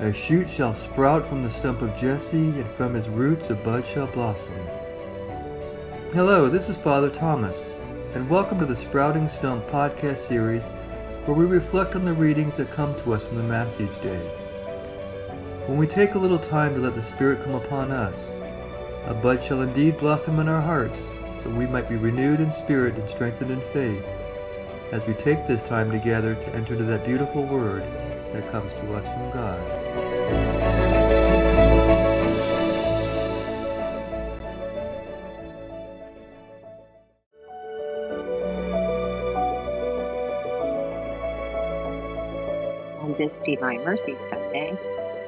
A shoot shall sprout from the stump of Jesse, and from his roots a bud shall blossom. Hello, this is Father Thomas, and welcome to the Sprouting Stump podcast series where we reflect on the readings that come to us from the Mass each day. When we take a little time to let the Spirit come upon us, a bud shall indeed blossom in our hearts, so we might be renewed in spirit and strengthened in faith as we take this time together to enter into that beautiful word that comes to us from God. On this Divine Mercy Sunday,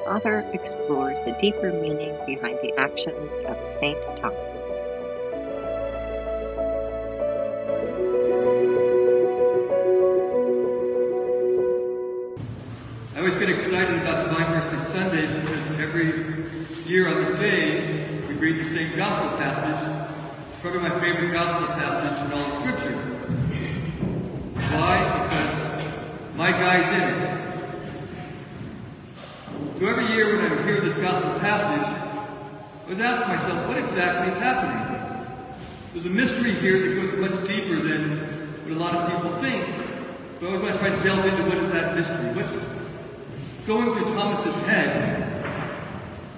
Father explores the deeper meaning behind the actions of Saint Thomas. I always get excited about Divine Mercy Sunday because every year on this day we read the same gospel passage. It's probably my favorite gospel passage in all of Scripture. Why? Because my guy's in it. So every year when I hear this gospel passage, I was asking myself, what exactly is happening? There's a mystery here that goes much deeper than what a lot of people think. So I always want to try to delve into what is that mystery. What's going through Thomas's head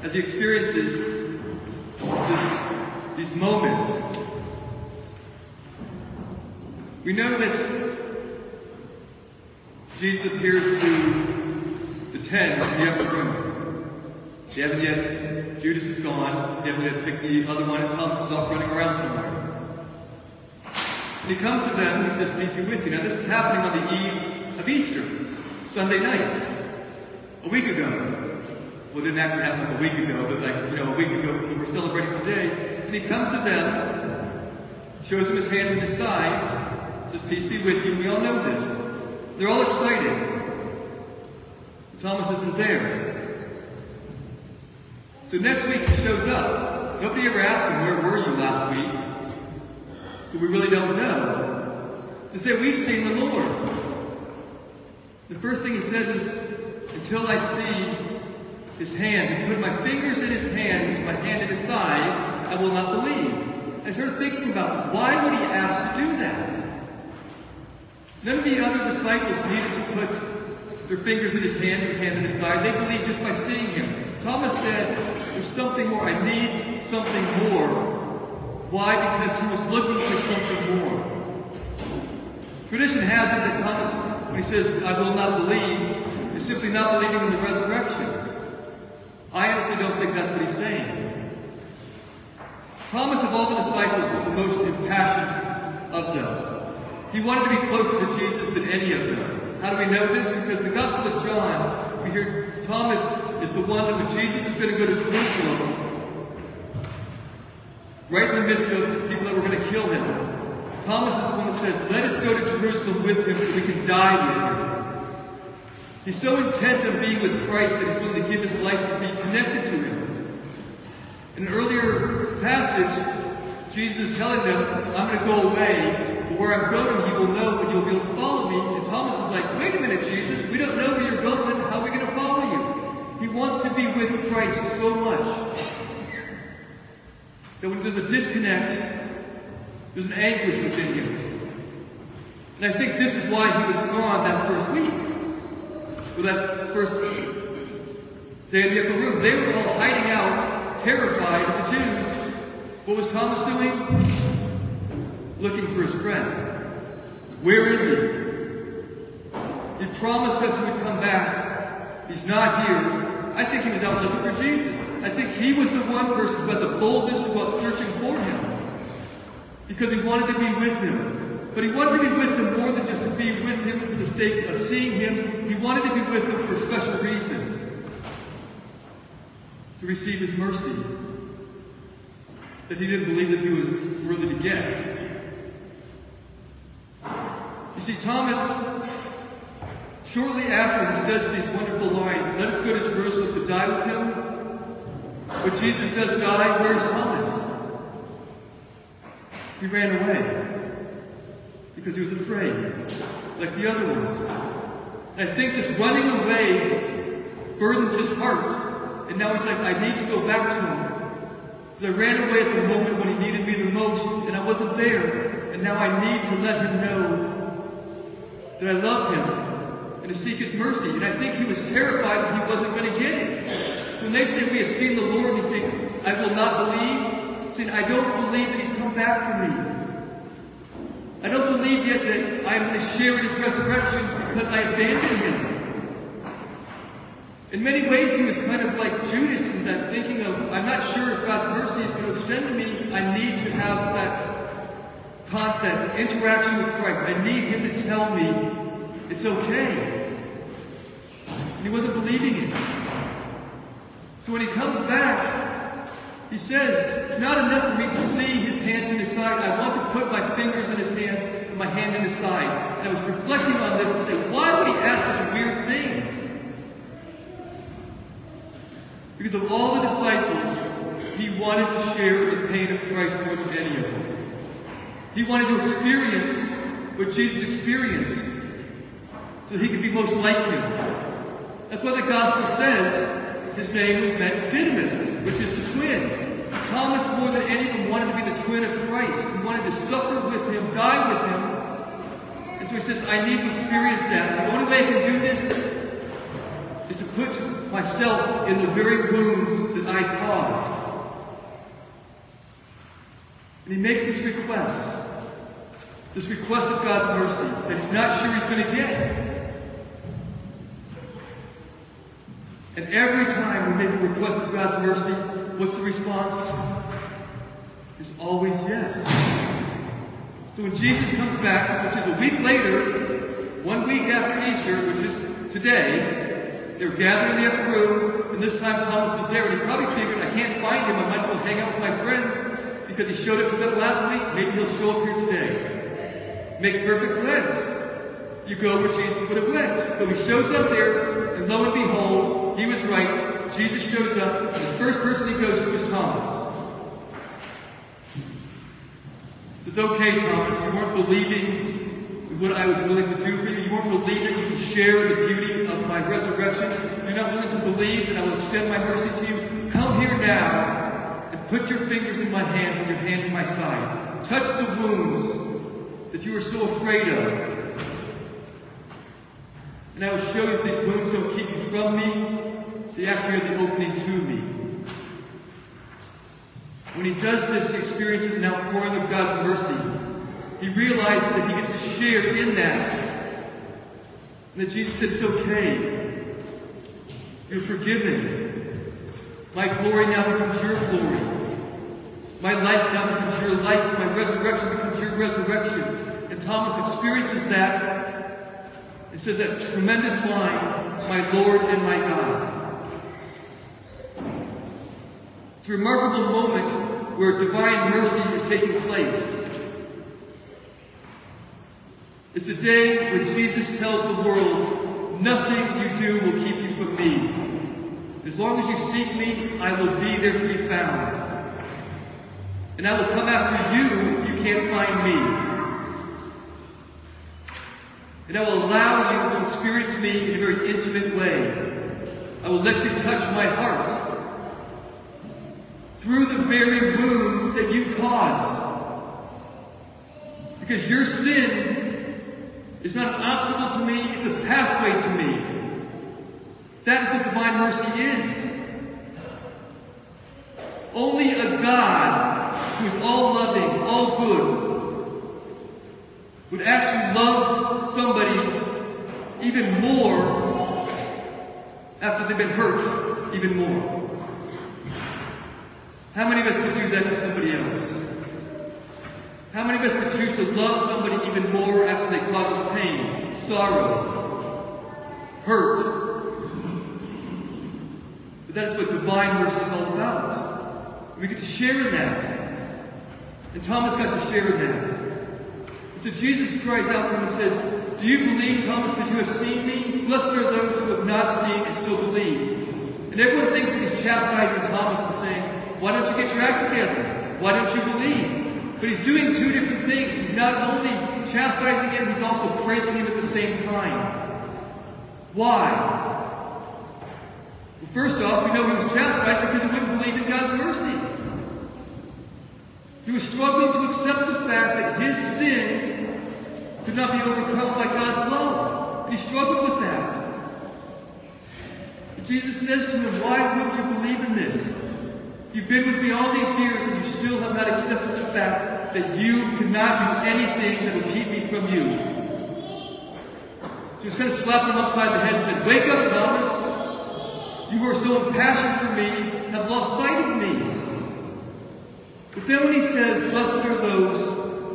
as he experiences this, these moments. We know that Jesus appears to the ten in the upper room. They haven't yet, Judas is gone. They haven't yet picked the other one, and Thomas is off running around somewhere. And he comes to them and he says, Peace be with you. Now, this is happening on the eve of Easter, Sunday night a week ago. Well, it didn't actually happen a week ago, but like, you know, a week ago we were celebrating today. And he comes to them, shows them his hand and his side, says, Peace be with you. We all know this. They're all excited. Thomas isn't there. So next week he shows up. Nobody ever asked him, Where were you last week? But we really don't know. They say, We've seen the Lord. The first thing he says is, until I see his hand, and put my fingers in his hand, my hand in his side, I will not believe. I started thinking about this. Why would he ask to do that? None of the other disciples needed to put their fingers in his hand, his hand in his side. They believed just by seeing him. Thomas said, There's something more. I need something more. Why? Because he was looking for something more. Tradition has it that Thomas, when he says, I will not believe, is simply not believing in the resurrection. I honestly don't think that's what he's saying. Thomas, of all the disciples, was the most impassioned of them. He wanted to be closer to Jesus than any of them. How do we know this? Because the Gospel of John, we hear Thomas is the one that when Jesus was going to go to Jerusalem, right in the midst of people that were going to kill him, Thomas is the one that says, Let us go to Jerusalem with him so we can die with him. He's so intent on being with Christ that he's willing to give his life to be connected to him. In an earlier passage, Jesus is telling them, I'm going to go away, but where I'm going, you will know, and you'll be able to follow me. And Thomas is like, wait a minute, Jesus, we don't know where you're going, how are we going to follow you? He wants to be with Christ so much that when there's a disconnect, there's an anguish within him. And I think this is why he was gone that first week. Or that first day in the upper room. They were all hiding out, terrified of the Jews. What was Thomas doing? Looking for his friend. Where is he? He promised us he would come back. He's not here. I think he was out looking for Jesus. I think he was the one person who had the boldness about searching for him. Because he wanted to be with him. But he wanted to be with him more than just to be with him for the sake of seeing him. He wanted to be with him for a special reason. To receive his mercy. That he didn't believe that he was worthy to get. You see, Thomas, shortly after he says these wonderful lines, let us go to Jerusalem to die with him. But Jesus does die, where's Thomas? He ran away because he was afraid, like the other ones. And I think this running away burdens his heart. And now he's like, I need to go back to him. Because I ran away at the moment when he needed me the most, and I wasn't there. And now I need to let him know that I love him and to seek his mercy. And I think he was terrified that he wasn't going to get it. When they say we have seen the Lord, you think, I will not believe, saying, I don't believe that he's come back for me. I don't believe yet that I'm going to share in his resurrection because I abandoned him. In many ways, he was kind of like Judas in that thinking of, I'm not sure if God's mercy is going to extend to me. I need to have that, that interaction with Christ. I need him to tell me it's okay. And he wasn't believing it. So when he comes back, he says, It's not enough for me to see his hands in his side. I want to put my fingers in his hands and my hand in his side. And I was reflecting on this and saying, Why would he ask such a weird thing? Because of all the disciples, he wanted to share the pain of Christ more than any of them. He wanted to experience what Jesus experienced so he could be most like him. That's why the gospel says his name was meant Didymus, twin. Thomas, more than any of them, wanted to be the twin of Christ. He wanted to suffer with him, die with him. And so he says, I need to experience that. The only way I can do this is to put myself in the very wounds that I caused. And he makes this request. This request of God's mercy that he's not sure he's going to get. And every time we make a request of God's mercy, what's the response? It's always yes. So when Jesus comes back, which is a week later, one week after Easter, which is today, they're gathered in the upper room, and this time Thomas is there, and he probably figured, I can't find him, I might as well hang out with my friends, because he showed up to them last week, maybe he'll show up here today. Makes perfect sense. You go where Jesus would have went. So he shows up there, and lo and behold, he was right. Jesus shows up, and the first person he goes to is Thomas. It's okay, Thomas. You weren't believing what I was willing to do for you. You weren't believing you could share the beauty of my resurrection. You're not willing to believe that I will extend my mercy to you. Come here now and put your fingers in my hands and your hand in my side. Touch the wounds that you are so afraid of. And I will show you that these wounds don't keep you from me, they actually are the opening to me. When he does this, he experiences an outpouring of God's mercy. He realizes that he gets to share in that. And that Jesus said, It's okay. You're forgiven. My glory now becomes your glory. My life now becomes your life. My resurrection becomes your resurrection. And Thomas experiences that it says that tremendous line, my Lord and my God. It's a remarkable moment where divine mercy is taking place. It's the day when Jesus tells the world, nothing you do will keep you from me. As long as you seek me, I will be there to be found. And I will come after you if you can't find me. And I will allow you to experience me in a very intimate way. I will let you touch my heart through the very wounds that you caused. Because your sin is not an obstacle to me, it's a pathway to me. That is what divine mercy is. Only a God who is all loving, all good, would actually love somebody even more after they've been hurt even more. How many of us could do that to somebody else? How many of us could choose to love somebody even more after they cause us pain, sorrow, hurt? But that is what divine mercy is all about. We get to share in that. And Thomas got to share in that. So Jesus cries out to him and says, Do you believe, Thomas, because you have seen me? Blessed are those who have not seen and still believe. And everyone thinks that he's chastising Thomas and saying, Why don't you get your act together? Why don't you believe? But he's doing two different things. He's not only chastising him, he's also praising him at the same time. Why? Well, first off, we know he was chastised because he wouldn't believe in God's mercy. He was struggling to accept the fact that his sin could not be overcome by God's love. He struggled with that. But Jesus says to him, Why wouldn't you believe in this? You've been with me all these years and you still have not accepted the fact that you cannot do anything that will keep me from you. So he's kind of slapped him upside the head and said, Wake up, Thomas. You who are so impassioned for me have lost sight of me. But then when he says, Blessed are those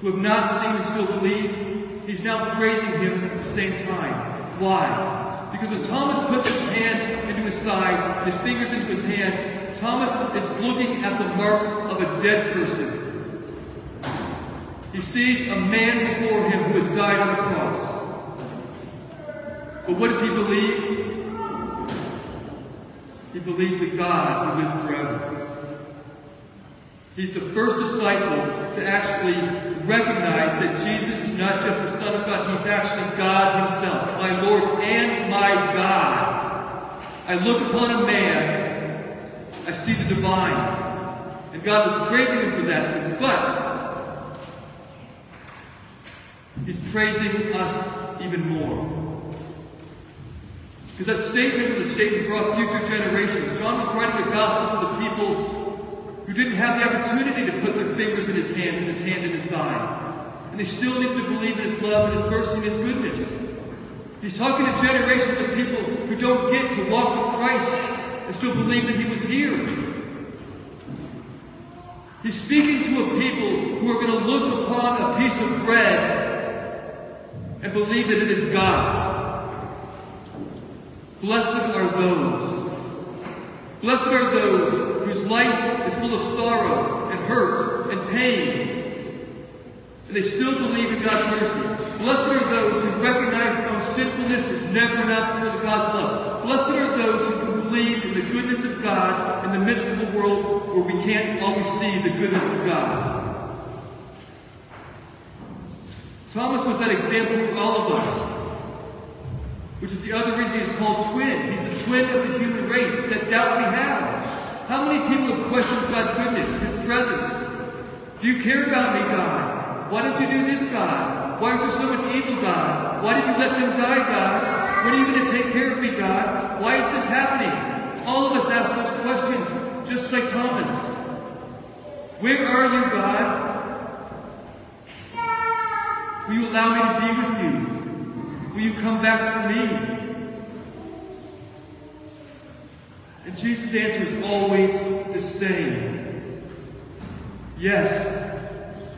who have not seen and still believe, he's now praising him at the same time. Why? Because when Thomas puts his hand into his side his fingers into his hand, Thomas is looking at the marks of a dead person. He sees a man before him who has died on the cross. But what does he believe? He believes that God who lives forever. He's the first disciple to actually recognize that Jesus is not just the Son of God, he's actually God himself, my Lord and my God. I look upon a man, I see the divine. And God was praising him for that since, but he's praising us even more. Because that statement was a statement for our future generations. John was writing the gospel to the people who didn't have the opportunity to put their fingers in his hand and his hand in his side. And they still needed to believe in his love and his mercy and his goodness. He's talking to generations of people who don't get to walk with Christ and still believe that he was here. He's speaking to a people who are going to look upon a piece of bread and believe that it is God. Blessed are those. Blessed are those whose life is full of sorrow and hurt and pain. And they still believe in God's mercy. Blessed are those who recognize their own sinfulness is never enough for God's love. Blessed are those who believe in the goodness of God in the midst of a world where we can't always see the goodness of God. Thomas was that example for all of us. Which is the other reason he's called twin. He's the twin of the human race, that doubt we have. How many people have questioned God's goodness, His presence? Do you care about me, God? Why don't you do this, God? Why is there so much evil, God? Why did you let them die, God? When are you going to take care of me, God? Why is this happening? All of us ask those questions, just like Thomas. Where are you, God? Will you allow me to be with you? Will you come back for me? And Jesus' answer is always the same. Yes,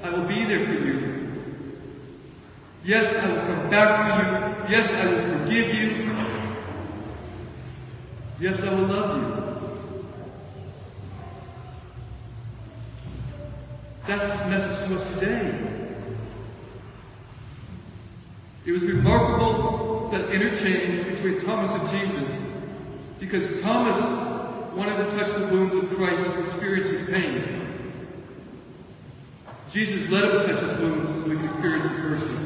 I will be there for you. Yes, I will come back for you. Yes, I will forgive you. Yes, I will love you. That's his message to us today. It was remarkable that interchange between Thomas and Jesus because Thomas wanted to touch the wounds of Christ to experience his pain. Jesus let him touch his wounds so he could experience his mercy.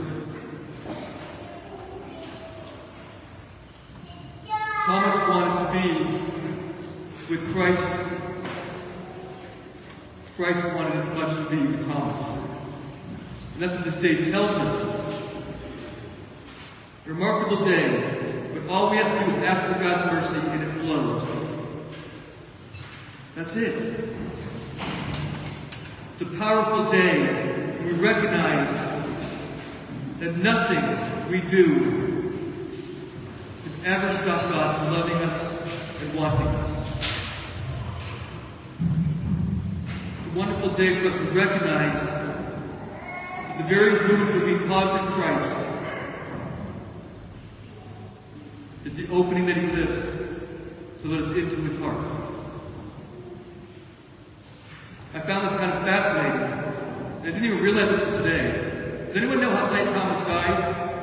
Thomas wanted to be with Christ. Christ wanted as much to be with Thomas. And that's what this day tells us. Remarkable day but all we have to do is ask for God's mercy and it flows. That's it. It's a powerful day. We recognize that nothing we do can ever stop God from loving us and wanting us. Wonderful day for us to recognize the very wounds that we caused in Christ is the opening that he gives to let us into his heart. I found this kind of fascinating. I didn't even realize this today. Does anyone know how St. Thomas died?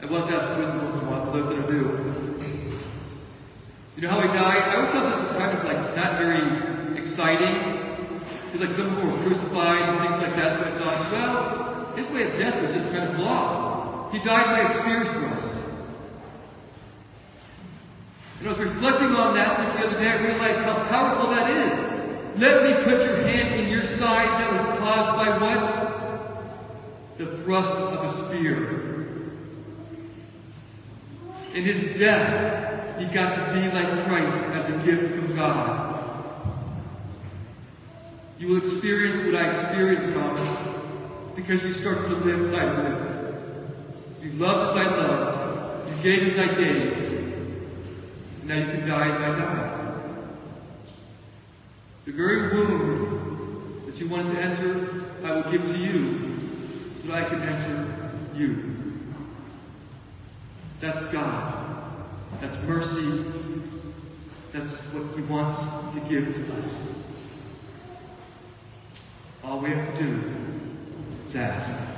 I once asked wisdom for those that do. You know how he died? I always thought this was kind of like not very exciting. Because like some people were crucified and things like that, so I thought, well, his way of death was just kind of blah. He died by a spear thrust. And I was reflecting on that just the other day. I realized how powerful that is. Let me put your hand in your side that was caused by what? The thrust of a spear. In his death, he got to be like Christ as a gift from God. You will experience what I experienced, Thomas, because you start to live as I lived. You loved as I loved. You gave as I gave. Now you can die as I died. The very womb that you wanted to enter, I will give to you so that I can enter you. That's God. That's mercy. That's what He wants to give to us. All we have to do is ask.